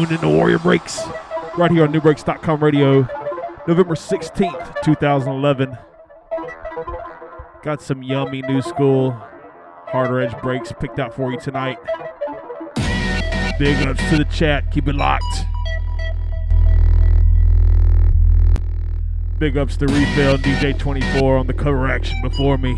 Tuned into Warrior Breaks right here on NuBreaks.com radio, November 16th, 2011. Got some yummy new school harder edge breaks picked out for you tonight. Big ups to the chat. Keep it locked. Big ups to Refill DJ24 on the cover action before me.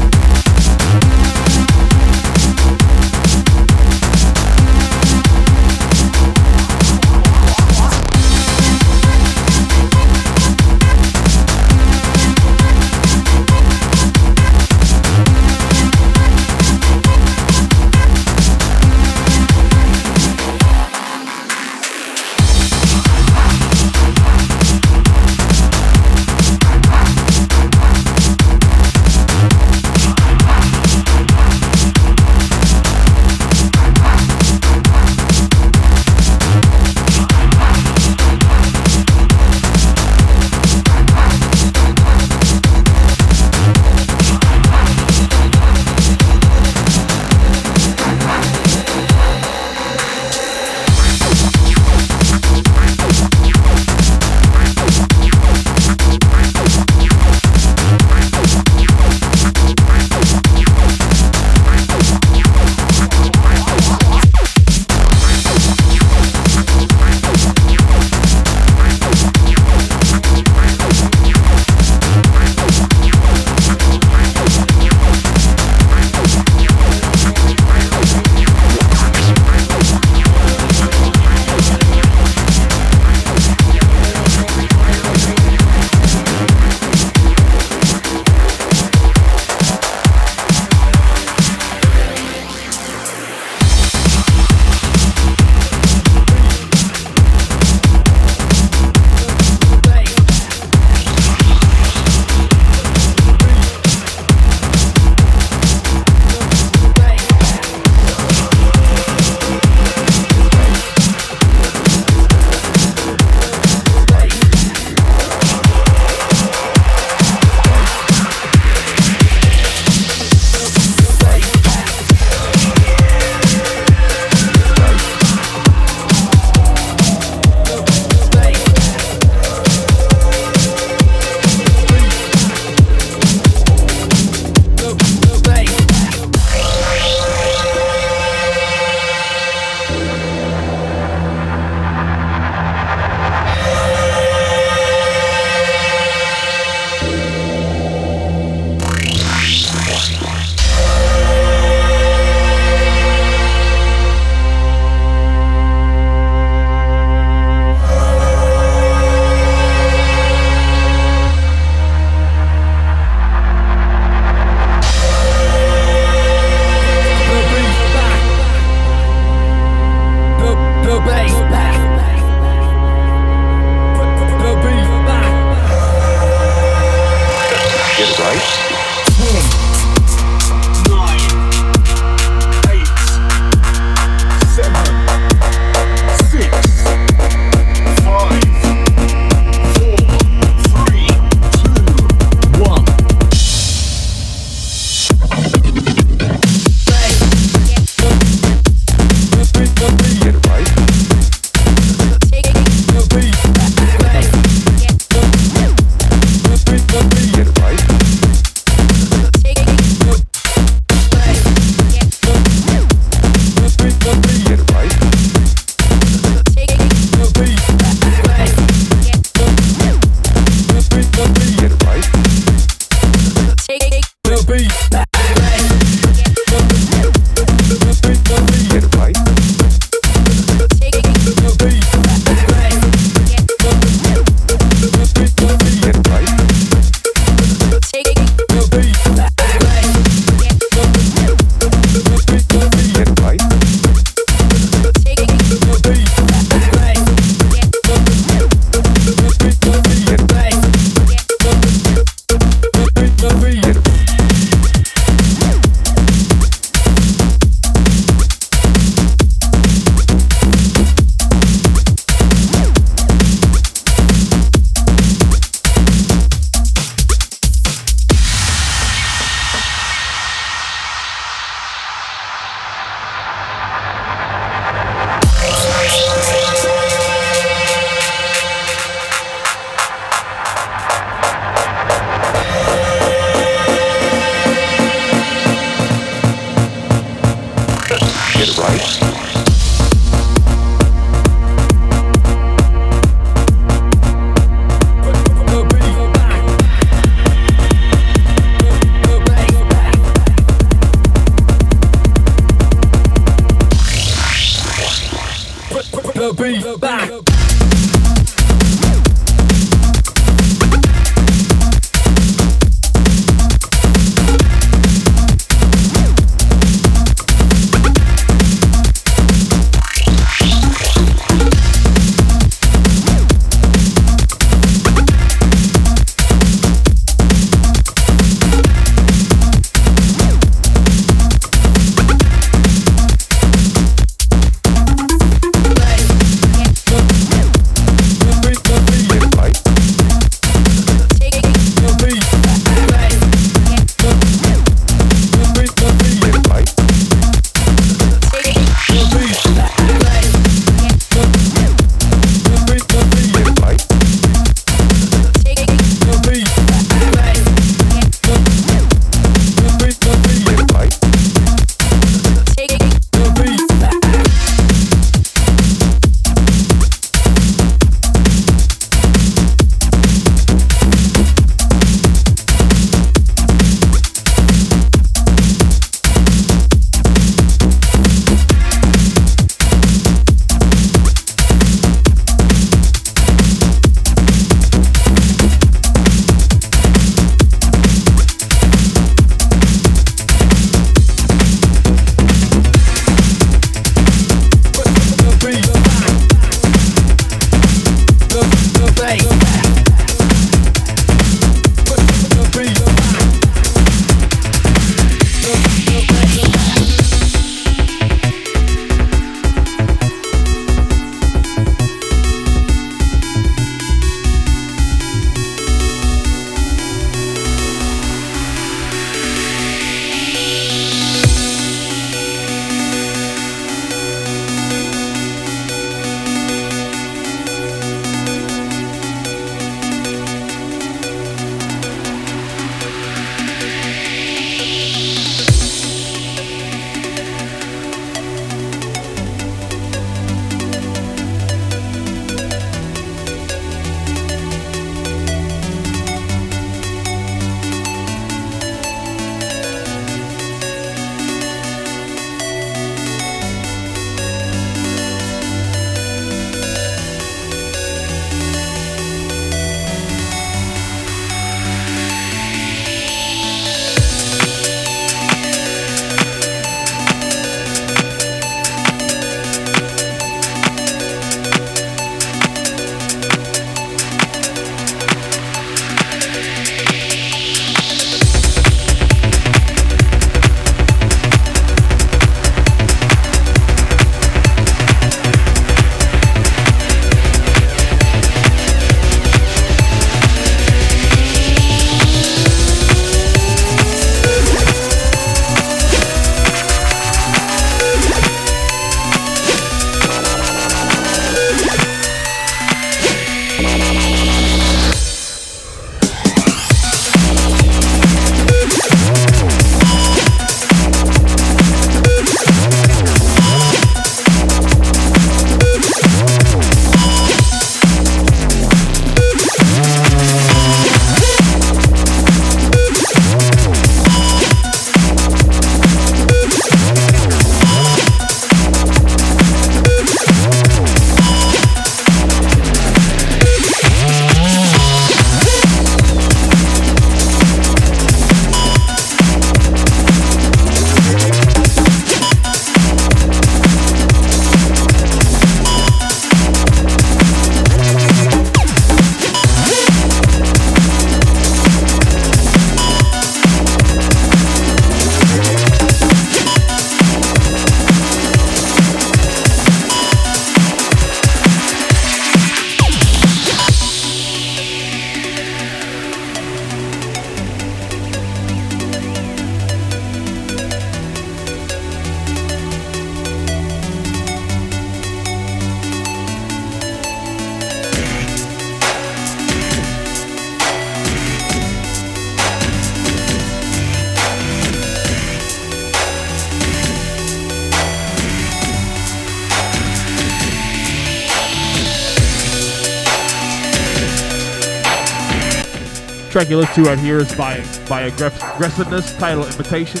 Listen to right here is by by aggressiveness, titled Invitation.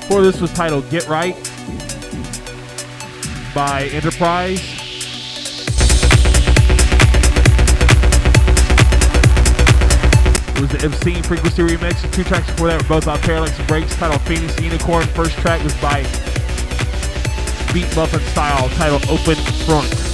Before this was titled Get Right by Enterprise. It was the Obscene Frequency remix. Two tracks before that were both by Parallax Breaks, titled Phoenix Unicorn. First track was by Beat Muffin Style, titled Open Front.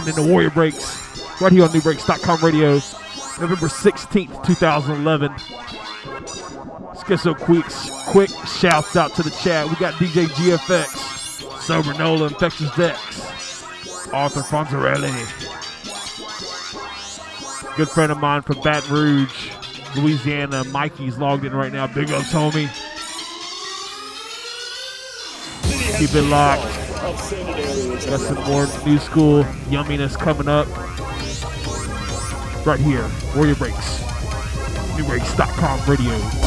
Tuned in to Warrior Breaks right here on NuBreaks.com radio, November 16th, 2011. Let's get some quick, quick shouts out to the chat. We got DJ GFX, Sober Nola, Infectious Dex, Arthur Fonzarelli, good friend of mine from Baton Rouge, Louisiana. Mikey's logged in right now. Big ups, homie. Keep it locked. Got some more new school yumminess coming up. Right here, Warrior Breaks. NuBreaks.com radio.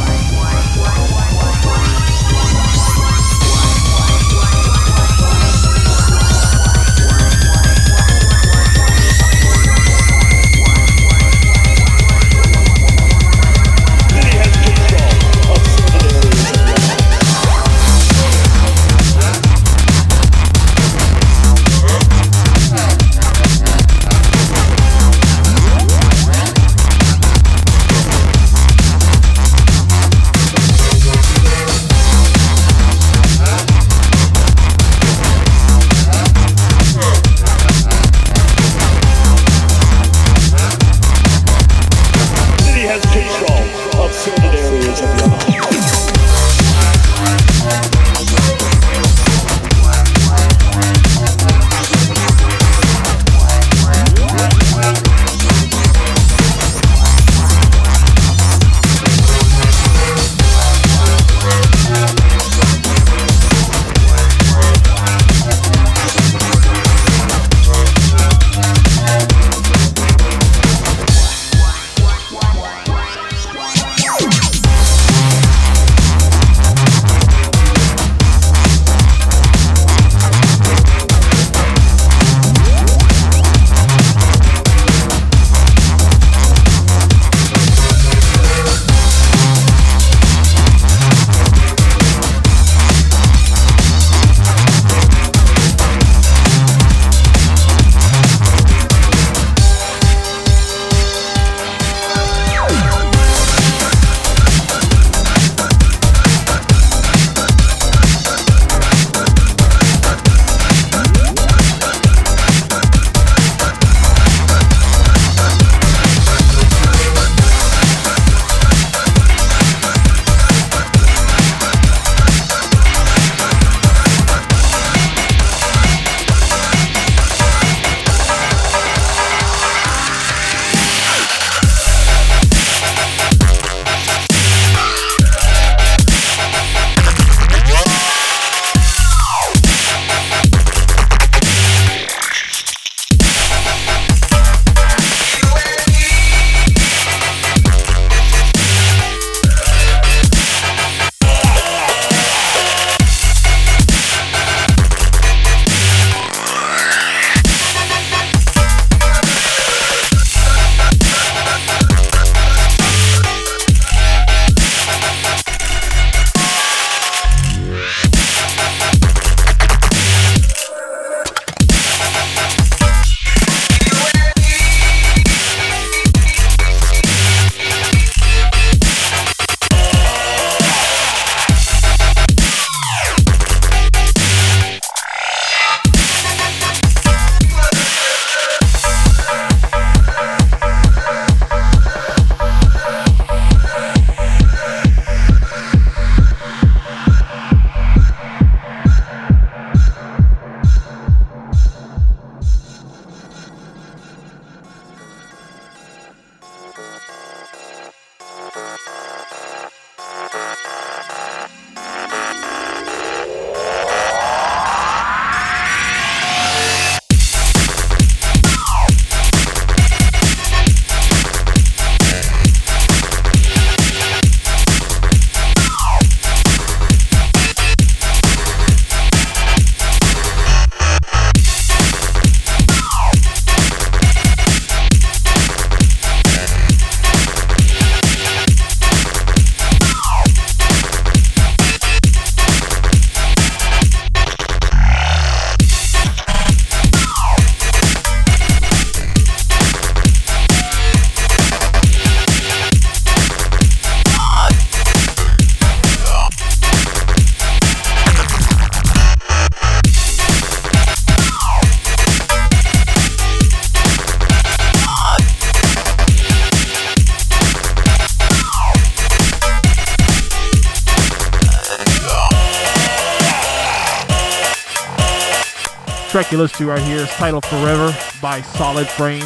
Listen to right here is titled Forever by Solid Frame.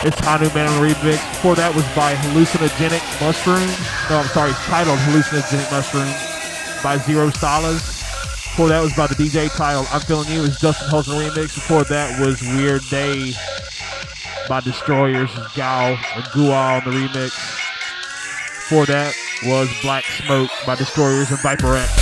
It's Hanu Man remix. Before that was by Hallucinogenic Mushroom. No, I'm sorry, it's titled Hallucinogenic Mushroom by Zero Salas. Before that was by the DJ titled I'm Feeling You. It's Justin Holson remix. Before that was Weird Day by Destroyers, Gao and Gua on the remix. Before that was Black Smoke by Destroyers and Viperette. Let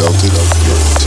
felt it your entire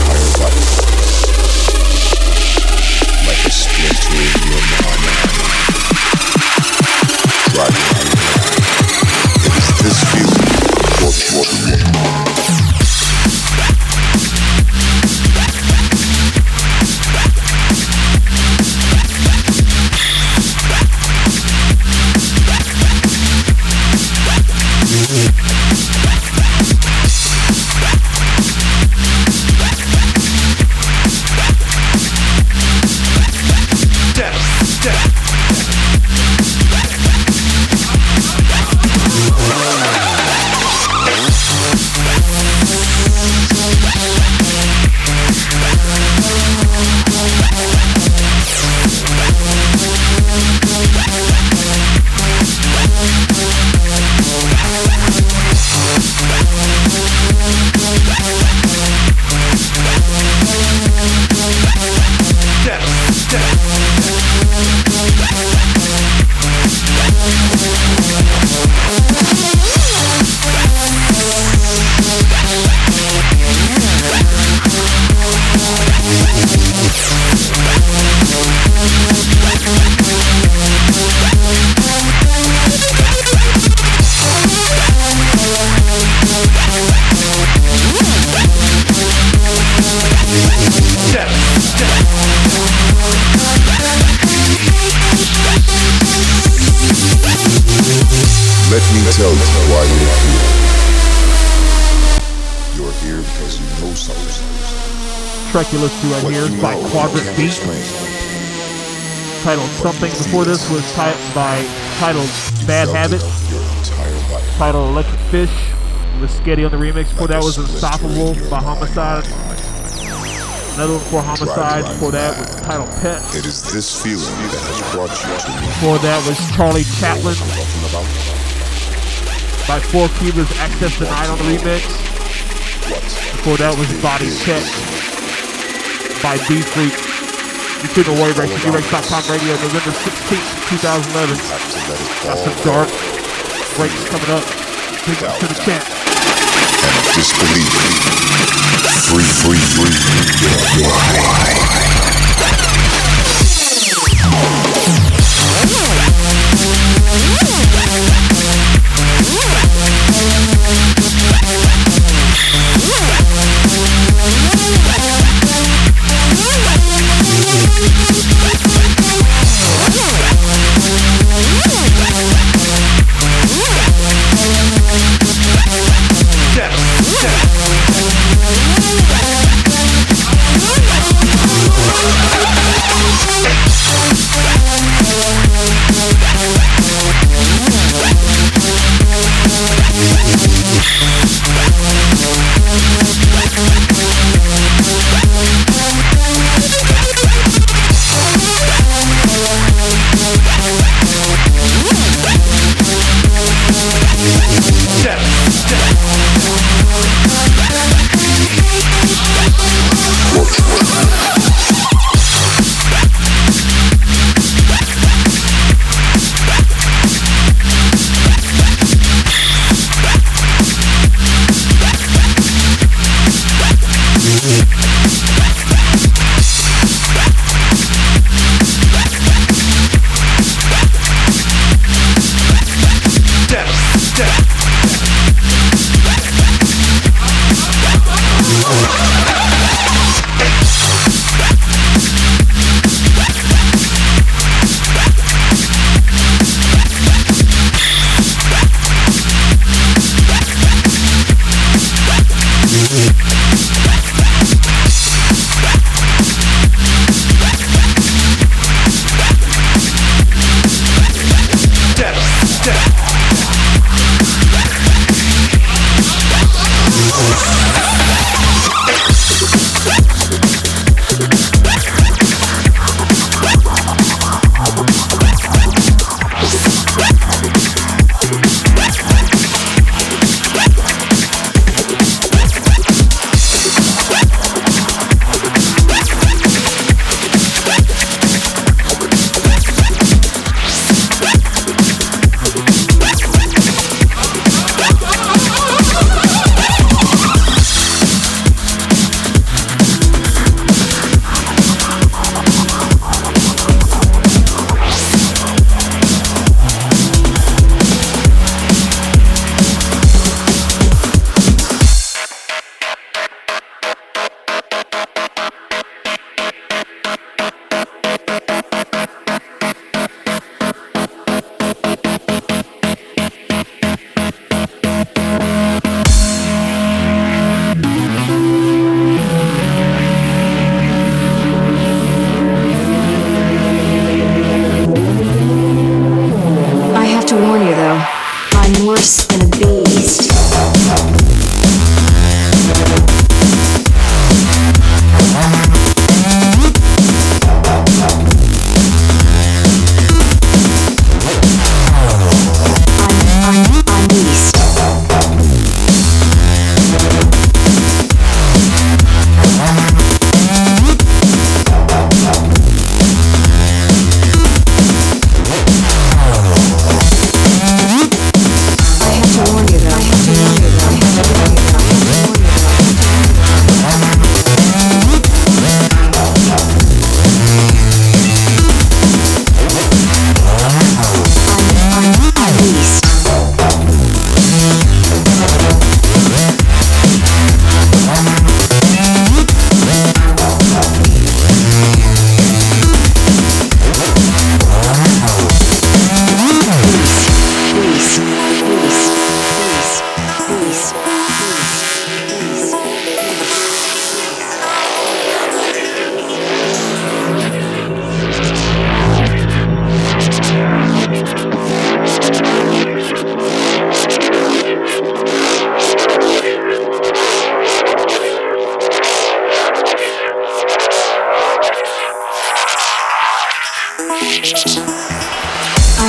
Before this was ti- by titled Bad Habit, it your entire life. titled Electric Fish, with Sketty on the remix. Before that was Unstoppable by. Homicide. Another one for Homicide. Before that was titled Pet. It is this feeling that has brought you to me. Before that was Charlie Chaplin I'm talking about by Four Cubas Access Denied on the remix. Before that was Body Check by B Freak. You to Warrior Breaks, Rex.com radio, November 16th, 2011. Have to let it Got some dark breaks coming up. Take us to the chat. and disbelief. Free, free, free. Step, step.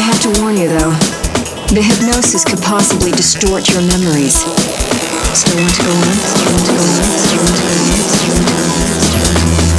have to warn you though. The hypnosis could possibly distort your memories. Still want to go on? Still want to go on? Still want to go on? Still want to go on?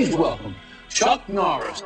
Please welcome Chuck Norris.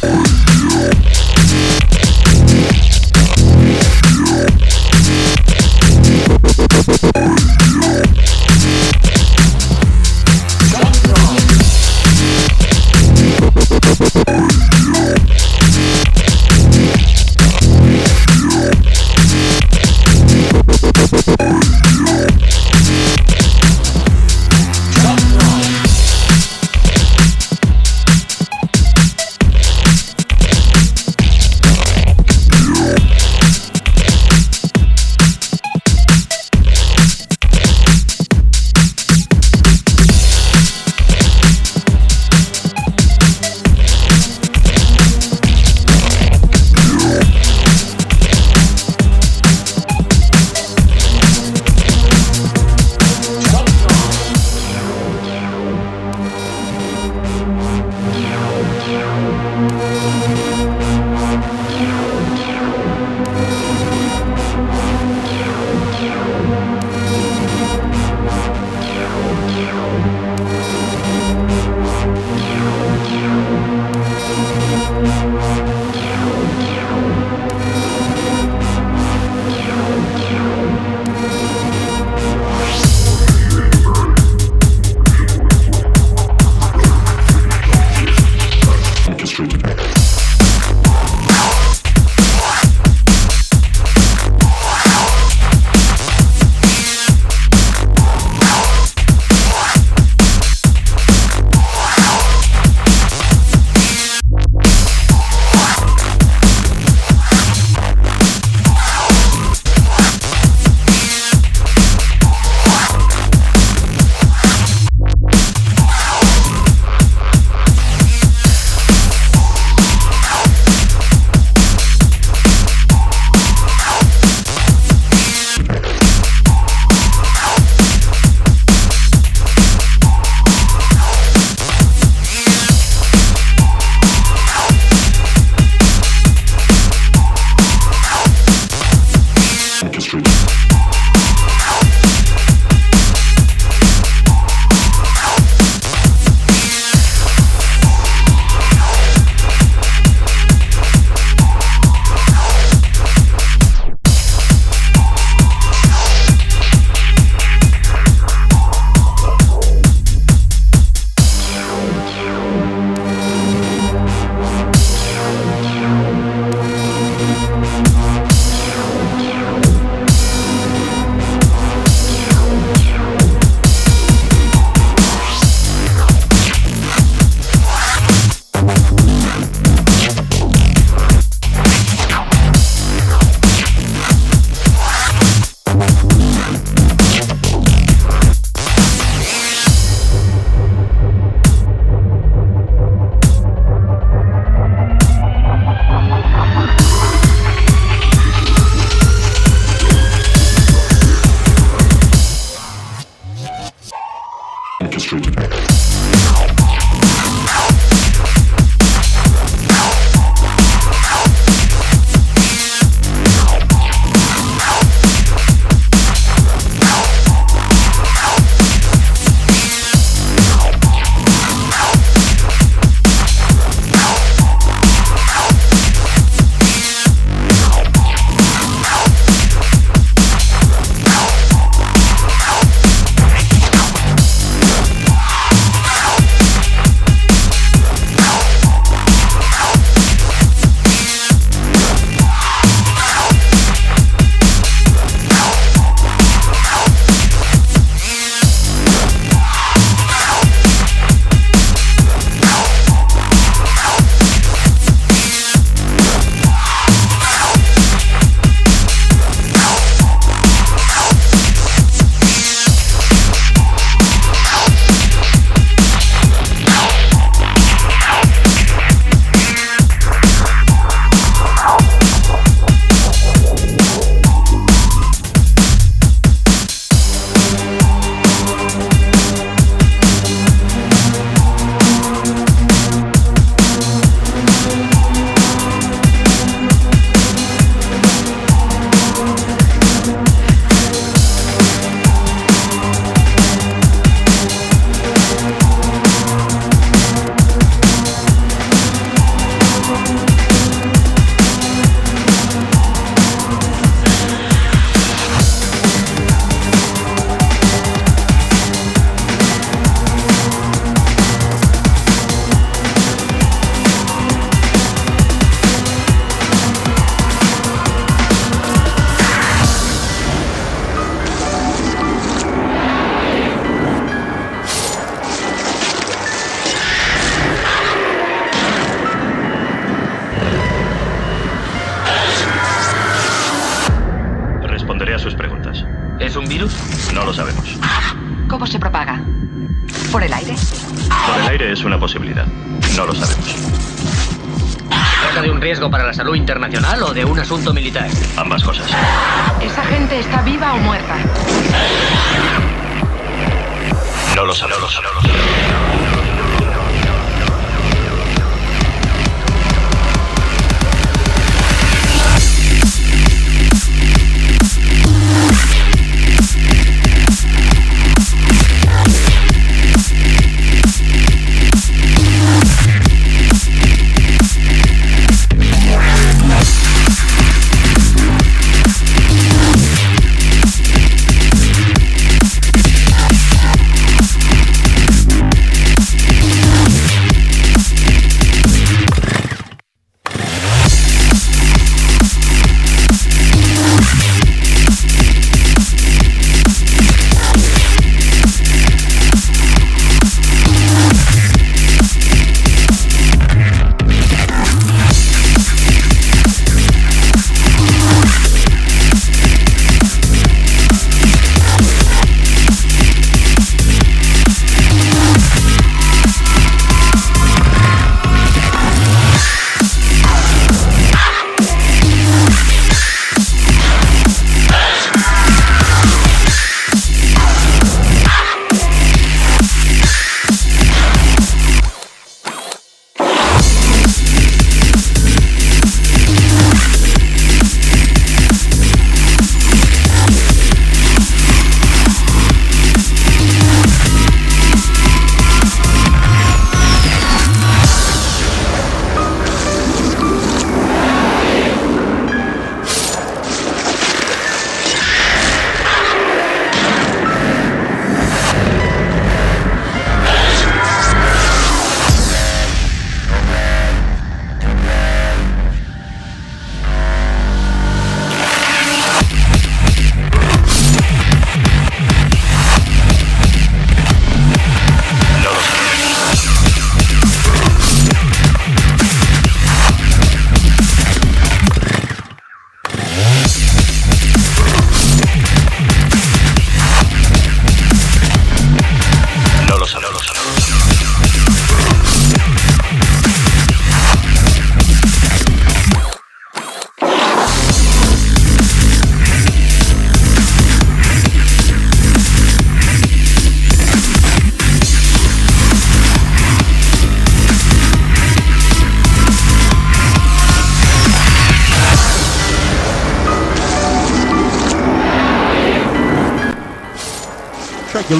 Sorry.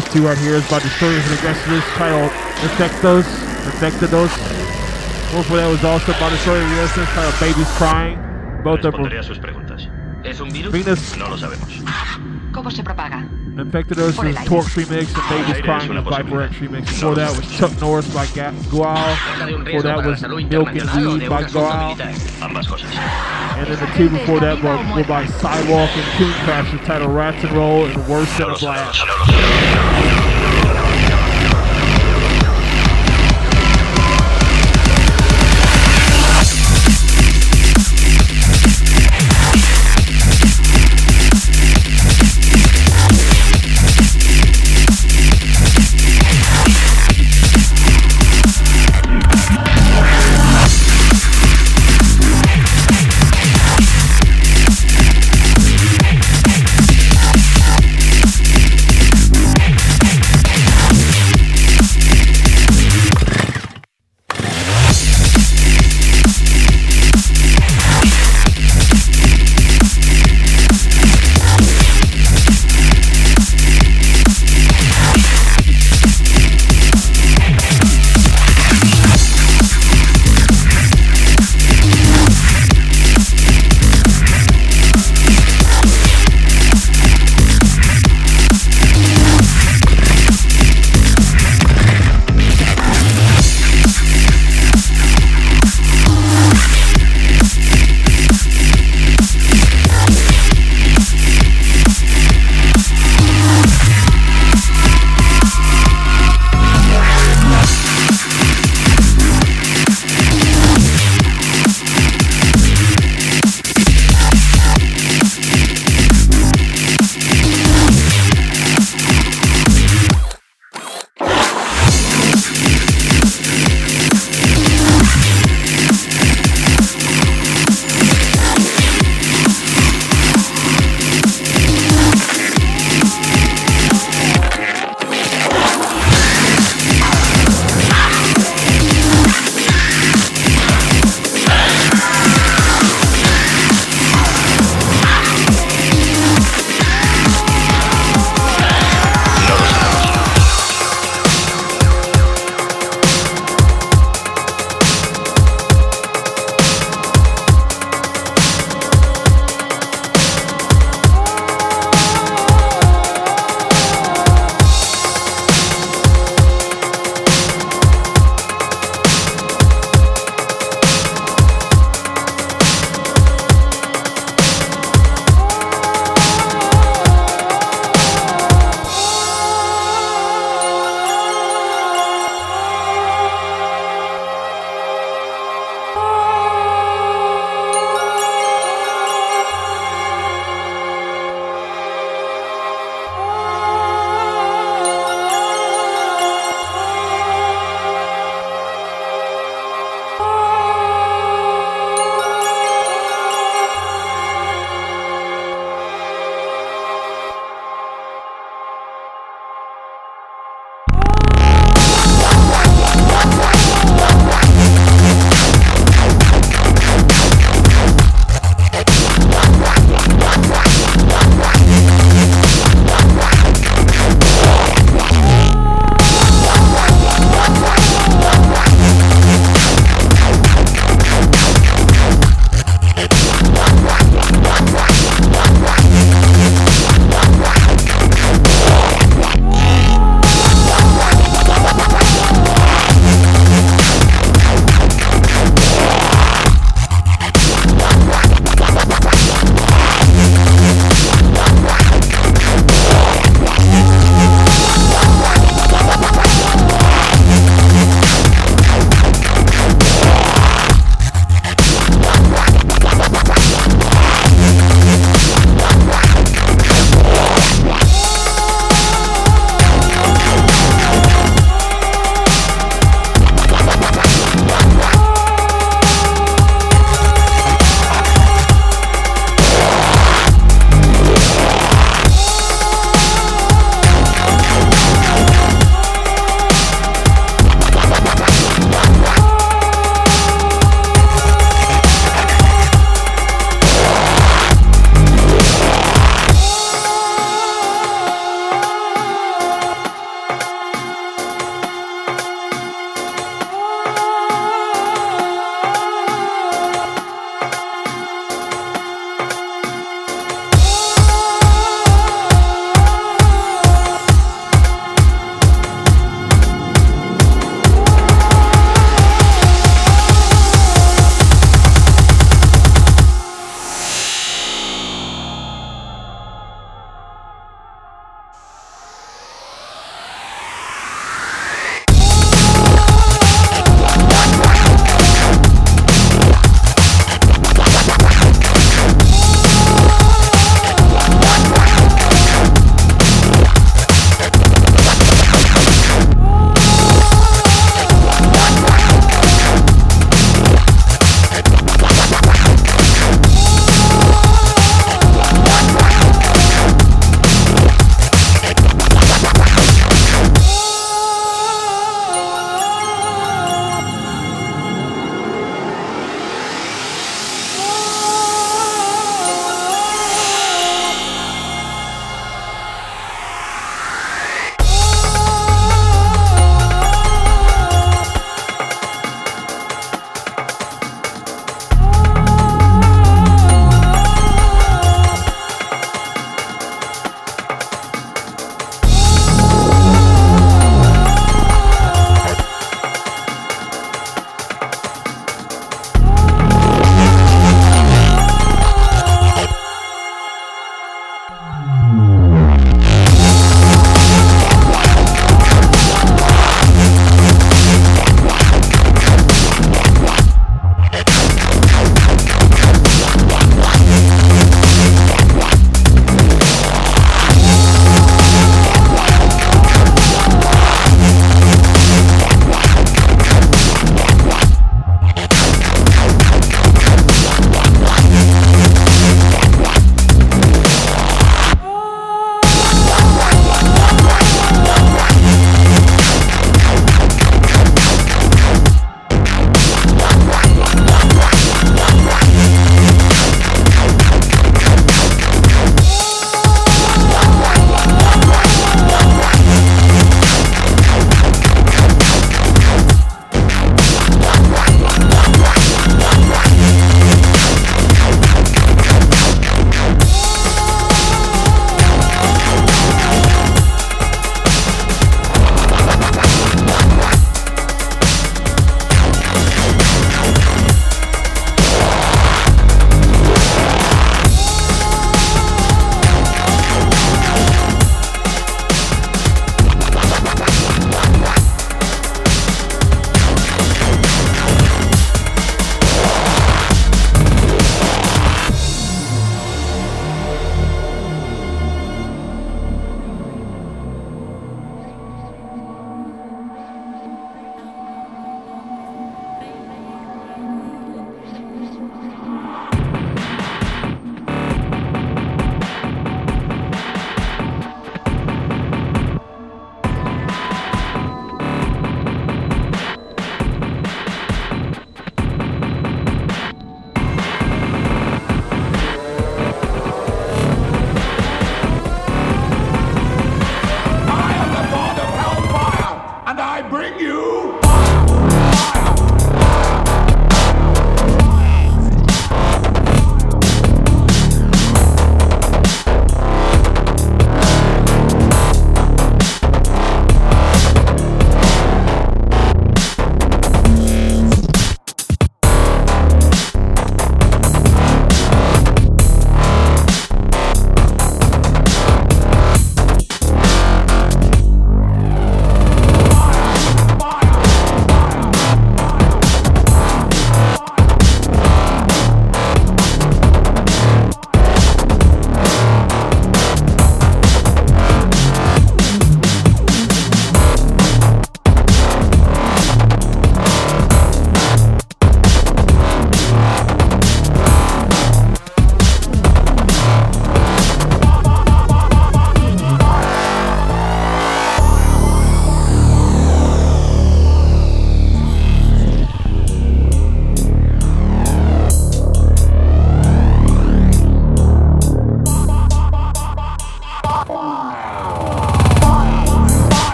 Track you listen to right here is by Destroyers and Aggressors titled Infectos. Infectados. One for that was also by Destroyers and Aggressors titled Babies Crying. Both of them Responderé a sus preguntas. ¿Es un virus? Venus No lo sabemos. ¿Cómo se propaga? Infectados Por el was aire. Torx remix and ah, Babies aire Crying es una was Viper. X remix. Before that was Chuck Norris by Ga- Gual. ¿Trata de un Before that was salud Milk and internacional Weed by asunto Gual. militar? Ambas cosas. And then the two before that were, were by Sidewalk and Tune Crasher titled Rats and Roll and Worse Than No a. Blast.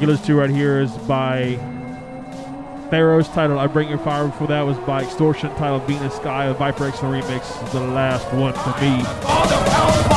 You listen to right here is by Pharaohs, titled I Bring Your Fire. Before that was by Extortion, titled Venus Sky. Viper X remix the last one for me.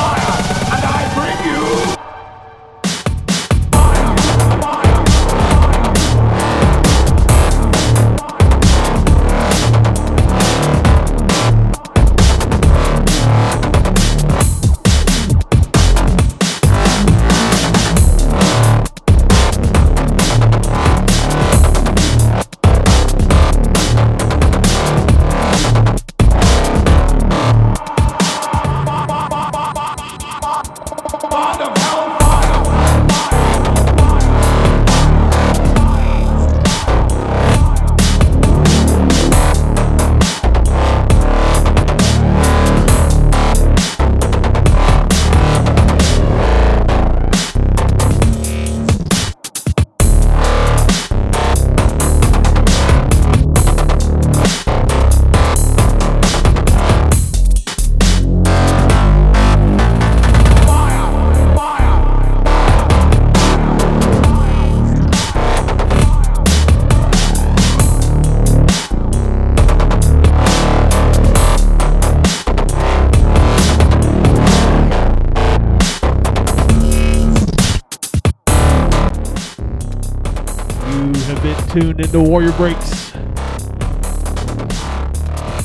Tuned into Warrior Breaks.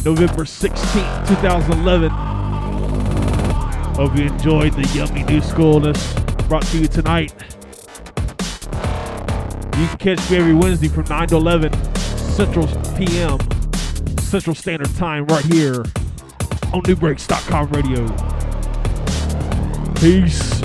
November 16th, 2011. Hope you enjoyed the yummy new schoolness brought to you tonight. You can catch me every Wednesday from 9 to 11 Central PM, Central Standard Time, right here on nubreaks.com radio. Peace.